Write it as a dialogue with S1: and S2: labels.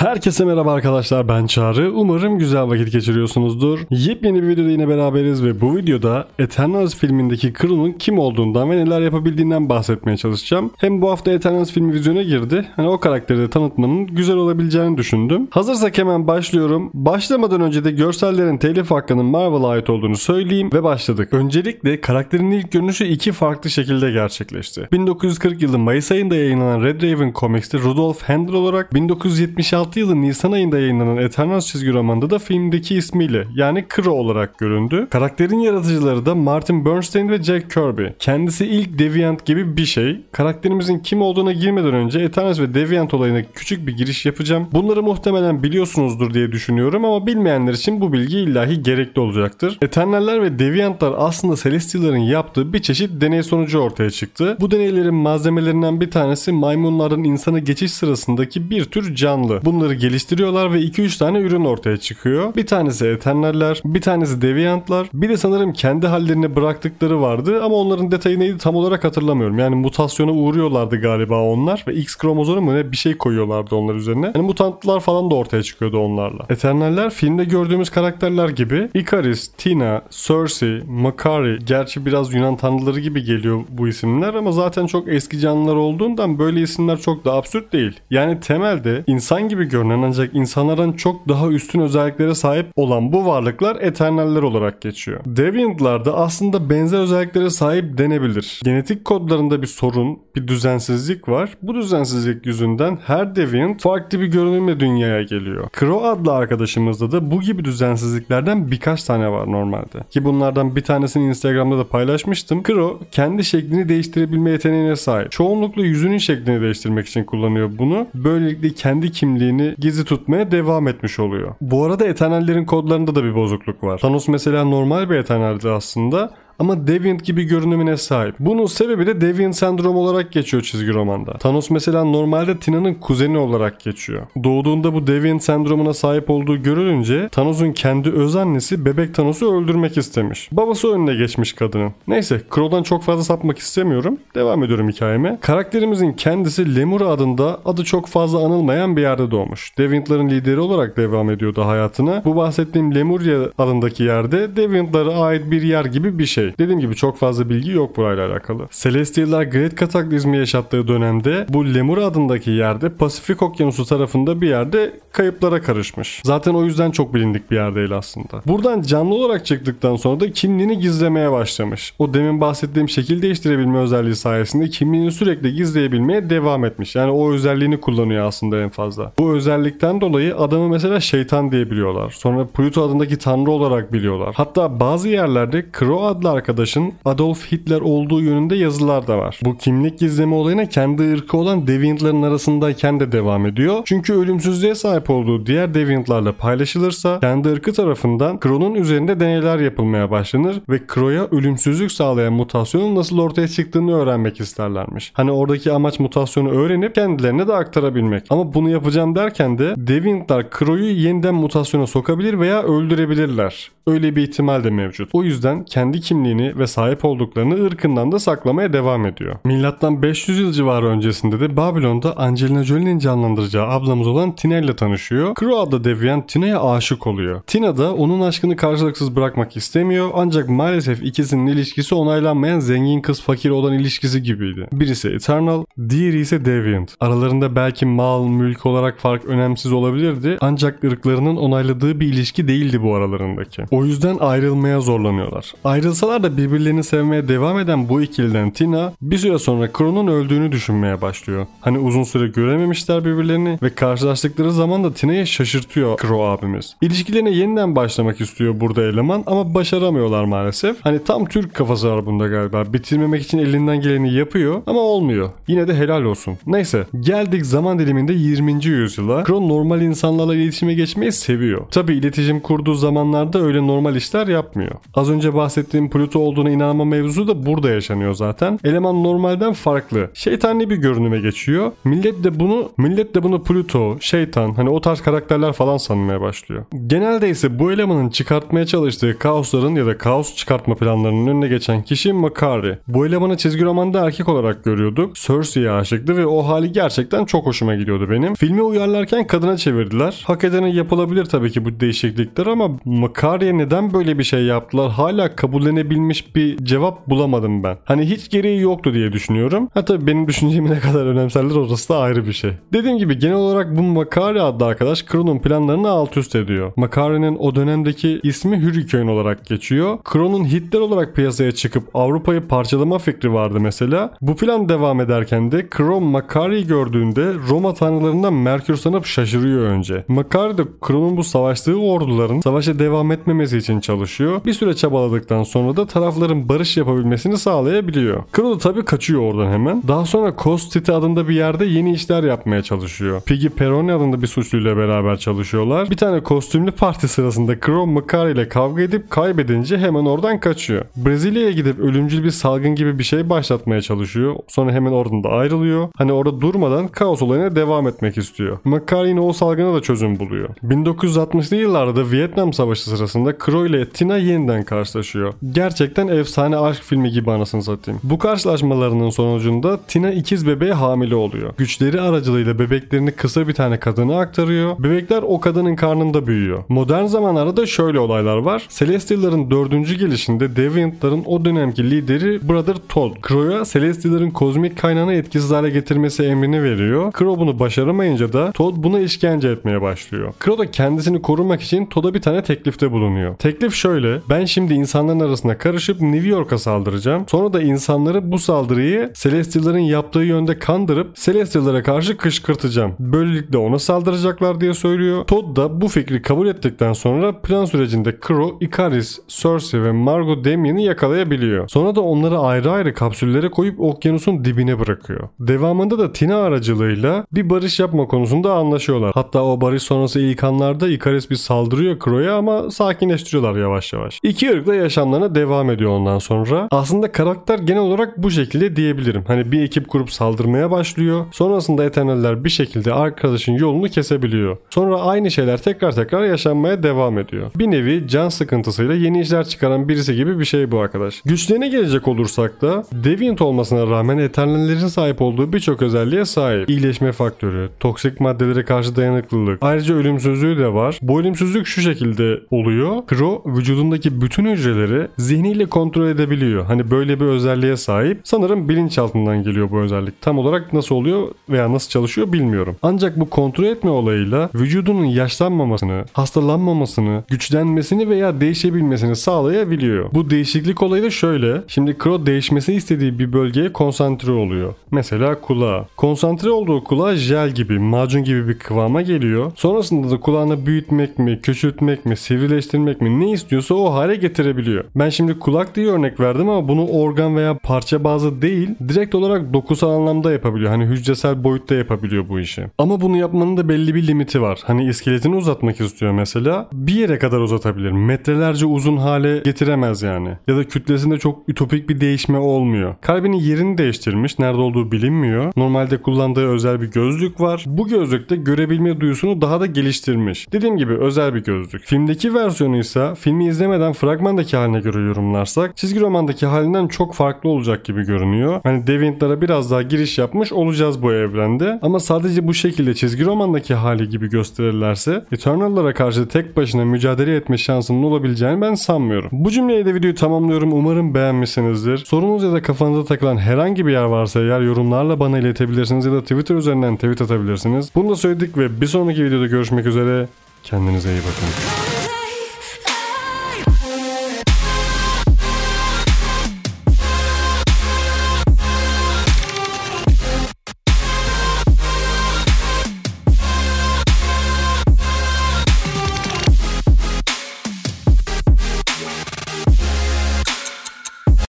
S1: Herkese merhaba arkadaşlar ben Çağrı. Umarım güzel vakit geçiriyorsunuzdur. Yepyeni bir videoda yine beraberiz ve bu videoda Eternals filmindeki Crew'un kim olduğundan ve neler yapabildiğinden bahsetmeye çalışacağım. Hem bu hafta Eternals filmi vizyona girdi. Hani o karakteri de tanıtmanın güzel olabileceğini düşündüm. Hazırsak hemen başlıyorum. Başlamadan önce de görsellerin telif hakkının Marvel'a ait olduğunu söyleyeyim ve başladık. Öncelikle karakterin ilk görünüşü iki farklı şekilde gerçekleşti. 1940 yılı Mayıs ayında yayınlanan Red Raven Comics'te Rudolph Handel olarak 1976 2006 yılı Nisan ayında yayınlanan Eternals çizgi romanında da filmdeki ismiyle yani Kro olarak göründü. Karakterin yaratıcıları da Martin Bernstein ve Jack Kirby. Kendisi ilk Deviant gibi bir şey. Karakterimizin kim olduğuna girmeden önce Eternals ve Deviant olayına küçük bir giriş yapacağım. Bunları muhtemelen biliyorsunuzdur diye düşünüyorum ama bilmeyenler için bu bilgi illahi gerekli olacaktır. Eternaller ve Deviantlar aslında Celestial'ların yaptığı bir çeşit deney sonucu ortaya çıktı. Bu deneylerin malzemelerinden bir tanesi maymunların insana geçiş sırasındaki bir tür canlı. Bunlar bunları geliştiriyorlar ve 2-3 tane ürün ortaya çıkıyor. Bir tanesi Eternaller, bir tanesi Deviantlar, bir de sanırım kendi hallerine bıraktıkları vardı ama onların detayı neydi tam olarak hatırlamıyorum. Yani mutasyona uğruyorlardı galiba onlar ve X kromozomu mu ne bir şey koyuyorlardı onlar üzerine. Yani mutantlar falan da ortaya çıkıyordu onlarla. Eternaller filmde gördüğümüz karakterler gibi Icaris, Tina, Cersei, Makari gerçi biraz Yunan tanrıları gibi geliyor bu isimler ama zaten çok eski canlılar olduğundan böyle isimler çok da absürt değil. Yani temelde insan gibi görünen ancak insanların çok daha üstün özelliklere sahip olan bu varlıklar Eternaller olarak geçiyor. Deviant'lar da aslında benzer özelliklere sahip denebilir. Genetik kodlarında bir sorun, bir düzensizlik var. Bu düzensizlik yüzünden her Deviant farklı bir görünümle dünyaya geliyor. Crow adlı arkadaşımızda da bu gibi düzensizliklerden birkaç tane var normalde. Ki bunlardan bir tanesini Instagram'da da paylaşmıştım. Crow kendi şeklini değiştirebilme yeteneğine sahip. Çoğunlukla yüzünün şeklini değiştirmek için kullanıyor bunu. Böylelikle kendi kimliğini kendini gizli tutmaya devam etmiş oluyor. Bu arada Eternallerin kodlarında da bir bozukluk var. Thanos mesela normal bir Eternal'di aslında ama Deviant gibi görünümüne sahip. Bunun sebebi de Deviant sendrom olarak geçiyor çizgi romanda. Thanos mesela normalde Tina'nın kuzeni olarak geçiyor. Doğduğunda bu Deviant sendromuna sahip olduğu görülünce Thanos'un kendi öz annesi bebek Thanos'u öldürmek istemiş. Babası önüne geçmiş kadının. Neyse Crow'dan çok fazla sapmak istemiyorum. Devam ediyorum hikayeme. Karakterimizin kendisi Lemur adında adı çok fazla anılmayan bir yerde doğmuş. Deviant'ların lideri olarak devam ediyordu hayatına. Bu bahsettiğim Lemuria adındaki yerde Deviant'lara ait bir yer gibi bir şey. Dediğim gibi çok fazla bilgi yok burayla alakalı. Celestial'lar Great Kataklizmi yaşattığı dönemde bu Lemur adındaki yerde Pasifik Okyanusu tarafında bir yerde kayıplara karışmış. Zaten o yüzden çok bilindik bir yer değil aslında. Buradan canlı olarak çıktıktan sonra da kimliğini gizlemeye başlamış. O demin bahsettiğim şekil değiştirebilme özelliği sayesinde kimliğini sürekli gizleyebilmeye devam etmiş. Yani o özelliğini kullanıyor aslında en fazla. Bu özellikten dolayı adamı mesela şeytan diye biliyorlar. Sonra Pluto adındaki tanrı olarak biliyorlar. Hatta bazı yerlerde Crow adlı arkadaşın Adolf Hitler olduğu yönünde yazılar da var. Bu kimlik gizleme olayına kendi ırkı olan Deviant'ların arasındayken de devam ediyor. Çünkü ölümsüzlüğe sahip olduğu diğer Deviant'larla paylaşılırsa kendi ırkı tarafından Kron'un üzerinde deneyler yapılmaya başlanır ve Kro'ya ölümsüzlük sağlayan mutasyonun nasıl ortaya çıktığını öğrenmek isterlermiş. Hani oradaki amaç mutasyonu öğrenip kendilerine de aktarabilmek. Ama bunu yapacağım derken de Deviant'lar Kro'yu yeniden mutasyona sokabilir veya öldürebilirler. Öyle bir ihtimal de mevcut. O yüzden kendi kimliğini ve sahip olduklarını ırkından da saklamaya devam ediyor. Milattan 500 yıl civarı öncesinde de Babilon'da Angelina Jolie'nin canlandıracağı ablamız olan Tina ile tanışıyor. Crow adlı Deviant Tina'ya aşık oluyor. Tina da onun aşkını karşılıksız bırakmak istemiyor ancak maalesef ikisinin ilişkisi onaylanmayan zengin kız fakir olan ilişkisi gibiydi. Birisi Eternal, diğeri ise Deviant. Aralarında belki mal, mülk olarak fark önemsiz olabilirdi ancak ırklarının onayladığı bir ilişki değildi bu aralarındaki. O yüzden ayrılmaya zorlanıyorlar. Ayrılsalar da birbirlerini sevmeye devam eden bu ikiliden Tina bir süre sonra Kron'un öldüğünü düşünmeye başlıyor. Hani uzun süre görememişler birbirlerini ve karşılaştıkları zaman da Tina'yı şaşırtıyor Kro abimiz. İlişkilerine yeniden başlamak istiyor burada eleman ama başaramıyorlar maalesef. Hani tam Türk kafası var bunda galiba. Bitirmemek için elinden geleni yapıyor ama olmuyor. Yine de helal olsun. Neyse geldik zaman diliminde 20. yüzyıla. Kron normal insanlarla iletişime geçmeyi seviyor. Tabi iletişim kurduğu zamanlarda öyle böyle normal işler yapmıyor. Az önce bahsettiğim Pluto olduğuna inanma mevzu da burada yaşanıyor zaten. Eleman normalden farklı. Şeytani bir görünüme geçiyor. Millet de bunu millet de bunu Pluto, şeytan hani o tarz karakterler falan sanmaya başlıyor. Genelde ise bu elemanın çıkartmaya çalıştığı kaosların ya da kaos çıkartma planlarının önüne geçen kişi Makari. Bu elemanı çizgi romanda erkek olarak görüyorduk. Cersei'ye aşıktı ve o hali gerçekten çok hoşuma gidiyordu benim. Filmi uyarlarken kadına çevirdiler. Hak edene yapılabilir tabii ki bu değişiklikler ama Makari'ye neden böyle bir şey yaptılar hala kabullenebilmiş bir cevap bulamadım ben. Hani hiç gereği yoktu diye düşünüyorum. Ha tabii benim düşüncemi ne kadar önemserler orası da ayrı bir şey. Dediğim gibi genel olarak bu Makari adlı arkadaş Kron'un planlarını alt üst ediyor. Makari'nin o dönemdeki ismi Hurricane olarak geçiyor. Kron'un Hitler olarak piyasaya çıkıp Avrupa'yı parçalama fikri vardı mesela. Bu plan devam ederken de Kron Makari'yi gördüğünde Roma tanrılarından Merkür sanıp şaşırıyor önce. Makari de Kron'un bu savaştığı orduların savaşa devam etmemesi için çalışıyor. Bir süre çabaladıktan sonra da tarafların barış yapabilmesini sağlayabiliyor. Kron da tabii kaçıyor oradan hemen. Daha sonra Coast City adında bir yerde yeni işler yapmaya çalışıyor. Piggy Peroni adında bir suçluyla beraber çalışıyorlar. Bir tane kostümlü parti sırasında Kron Makari ile kavga edip kaybedince hemen oradan kaçıyor. Brezilya'ya gidip ölümcül bir salgın gibi bir şey başlatmaya çalışıyor. Sonra hemen oradan da ayrılıyor. Hani orada durmadan kaos olayına devam etmek istiyor. Makari yine o salgına da çözüm buluyor. 1960'lı yıllarda Vietnam Savaşı sırasında Crow ile Tina yeniden karşılaşıyor. Gerçekten efsane aşk filmi gibi anasını satayım. Bu karşılaşmalarının sonucunda Tina ikiz bebeğe hamile oluyor. Güçleri aracılığıyla bebeklerini kısa bir tane kadına aktarıyor. Bebekler o kadının karnında büyüyor. Modern zamanlarda da şöyle olaylar var. Celestial'ların dördüncü gelişinde Deviant'ların o dönemki lideri Brother Todd, Crow'a Celestial'ların kozmik kaynağını etkisiz hale getirmesi emrini veriyor. Crow bunu başaramayınca da Todd buna işkence etmeye başlıyor. Crow da kendisini korumak için Todd'a bir tane teklifte bulunuyor. Teklif şöyle. Ben şimdi insanların arasına karışıp New York'a saldıracağım. Sonra da insanları bu saldırıyı Celestial'ların yaptığı yönde kandırıp Celestial'lara karşı kışkırtacağım. Böylelikle ona saldıracaklar diye söylüyor. Todd da bu fikri kabul ettikten sonra plan sürecinde Crow, Icaris, Cersei ve Margot Damien'i yakalayabiliyor. Sonra da onları ayrı ayrı kapsüllere koyup okyanusun dibine bırakıyor. Devamında da Tina aracılığıyla bir barış yapma konusunda anlaşıyorlar. Hatta o barış sonrası ilk anlarda Icaris bir saldırıyor Crow'ya ama sakinleştiriyorlar yavaş yavaş. İki ırk da yaşamlarına devam ediyor ondan sonra. Aslında karakter genel olarak bu şekilde diyebilirim. Hani bir ekip kurup saldırmaya başlıyor. Sonrasında Eternaller bir şekilde arkadaşın yolunu kesebiliyor. Sonra aynı şeyler tekrar tekrar yaşanmaya devam ediyor. Bir nevi can sıkıntısıyla yeni işler çıkaran birisi gibi bir şey bu arkadaş. Güçlerine gelecek olursak da Deviant olmasına rağmen Eternallerin sahip olduğu birçok özelliğe sahip. İyileşme faktörü, toksik maddelere karşı dayanıklılık. Ayrıca ölümsüzlüğü de var. Bu ölümsüzlük şu şekilde oluyor. Crow vücudundaki bütün hücreleri zihniyle kontrol edebiliyor. Hani böyle bir özelliğe sahip. Sanırım bilinçaltından geliyor bu özellik. Tam olarak nasıl oluyor veya nasıl çalışıyor bilmiyorum. Ancak bu kontrol etme olayıyla vücudunun yaşlanmamasını, hastalanmamasını, güçlenmesini veya değişebilmesini sağlayabiliyor. Bu değişiklik olayı da şöyle. Şimdi Crow değişmesini istediği bir bölgeye konsantre oluyor. Mesela kulağa. Konsantre olduğu kulağa jel gibi, macun gibi bir kıvama geliyor. Sonrasında da kulağını büyütmek mi, küçültmek mi, sivrileştirmek mi ne istiyorsa o hale getirebiliyor. Ben şimdi kulak diye örnek verdim ama bunu organ veya parça bazı değil, direkt olarak dokusal anlamda yapabiliyor. Hani hücresel boyutta yapabiliyor bu işi. Ama bunu yapmanın da belli bir limiti var. Hani iskeletini uzatmak istiyor mesela. Bir yere kadar uzatabilir. Metrelerce uzun hale getiremez yani. Ya da kütlesinde çok ütopik bir değişme olmuyor. Kalbinin yerini değiştirmiş. Nerede olduğu bilinmiyor. Normalde kullandığı özel bir gözlük var. Bu gözlükte görebilme duyusunu daha da geliştirmiş. Dediğim gibi özel bir gözlük. Filmdeki versiyonu ise filmi izlemeden fragmandaki haline göre yorumlarsak çizgi romandaki halinden çok farklı olacak gibi görünüyor. Hani Deviant'lara biraz daha giriş yapmış olacağız bu evrende. Ama sadece bu şekilde çizgi romandaki hali gibi gösterirlerse Eternal'lara karşı tek başına mücadele etme şansının olabileceğini ben sanmıyorum. Bu cümleyle de videoyu tamamlıyorum. Umarım beğenmişsinizdir. Sorunuz ya da kafanıza takılan herhangi bir yer varsa eğer yorumlarla bana iletebilirsiniz ya da Twitter üzerinden tweet atabilirsiniz. Bunu da söyledik ve bir sonraki videoda görüşmek üzere. Kendinize iyi bakın.